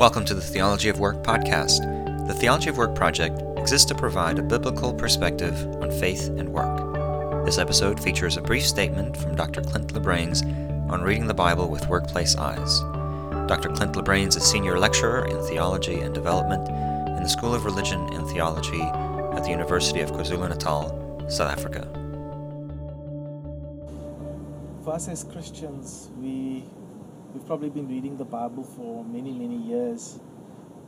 Welcome to the Theology of Work podcast. The Theology of Work project exists to provide a biblical perspective on faith and work. This episode features a brief statement from Dr. Clint LeBruyns on reading the Bible with workplace eyes. Dr. Clint LeBruyns is a senior lecturer in theology and development in the School of Religion and Theology at the University of KwaZulu-Natal, South Africa. For us as Christians, we we've probably been reading the Bible for many, many years,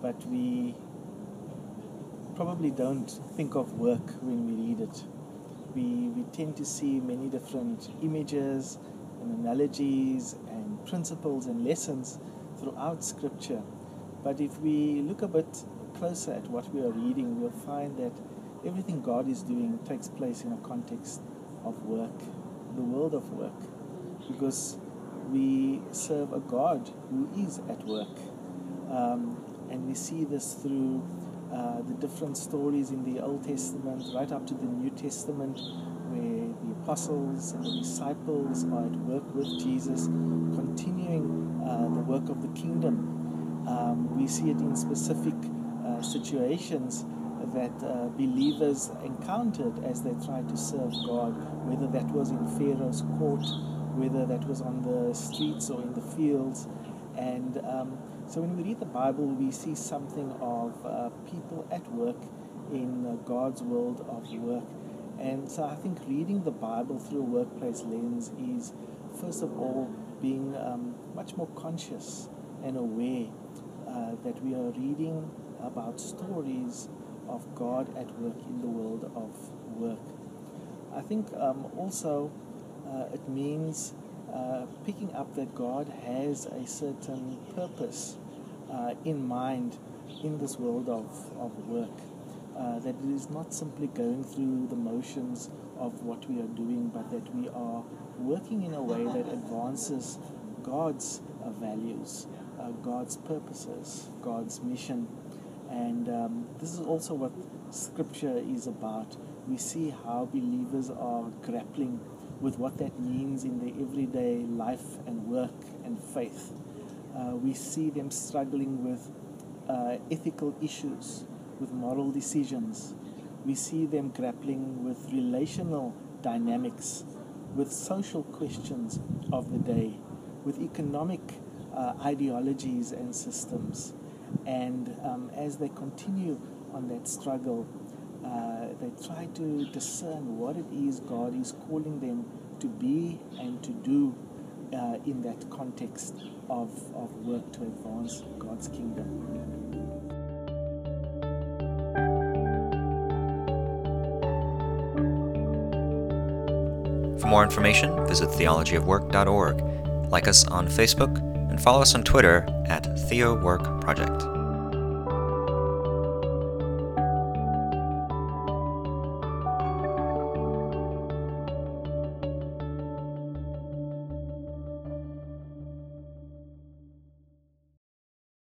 but we probably don't think of work when we read it. We, we tend to see many different images and analogies and principles and lessons throughout Scripture. But if we look a bit closer at what we are reading, we'll find that everything God is doing takes place in a context of work, the world of work. Because we serve a God who is at work. Um, and we see this through uh, the different stories in the Old Testament, right up to the New Testament, where the apostles and the disciples are at work with Jesus, continuing uh, the work of the kingdom. Um, we see it in specific uh, situations that uh, believers encountered as they tried to serve God, whether that was in Pharaoh's court whether that was on the streets or in the fields. And um, so when we read the Bible, we see something of uh, people at work in uh, God's world of work. And so I think reading the Bible through a workplace lens is, first of all, being um, much more conscious and aware uh, that we are reading about stories of God at work in the world of work. I think um, also it means uh, picking up that God has a certain purpose uh, in mind in this world of, of work. Uh, that it is not simply going through the motions of what we are doing, but that we are working in a way that advances God's uh, values, uh, God's purposes, God's mission. And um, this is also what Scripture is about. We see how believers are grappling with what that means in their everyday life and work and faith. Uh, we see them struggling with uh, ethical issues, with moral decisions. We see them grappling with relational dynamics, with social questions of the day, with economic uh, ideologies and systems. And um, as they continue on that struggle, uh, they try to discern what it is God is calling them to be and to do uh, in that context of, of work to advance God's kingdom. For more information, visit theologyofwork.org. Like us on Facebook and follow us on Twitter at TheoWork Project.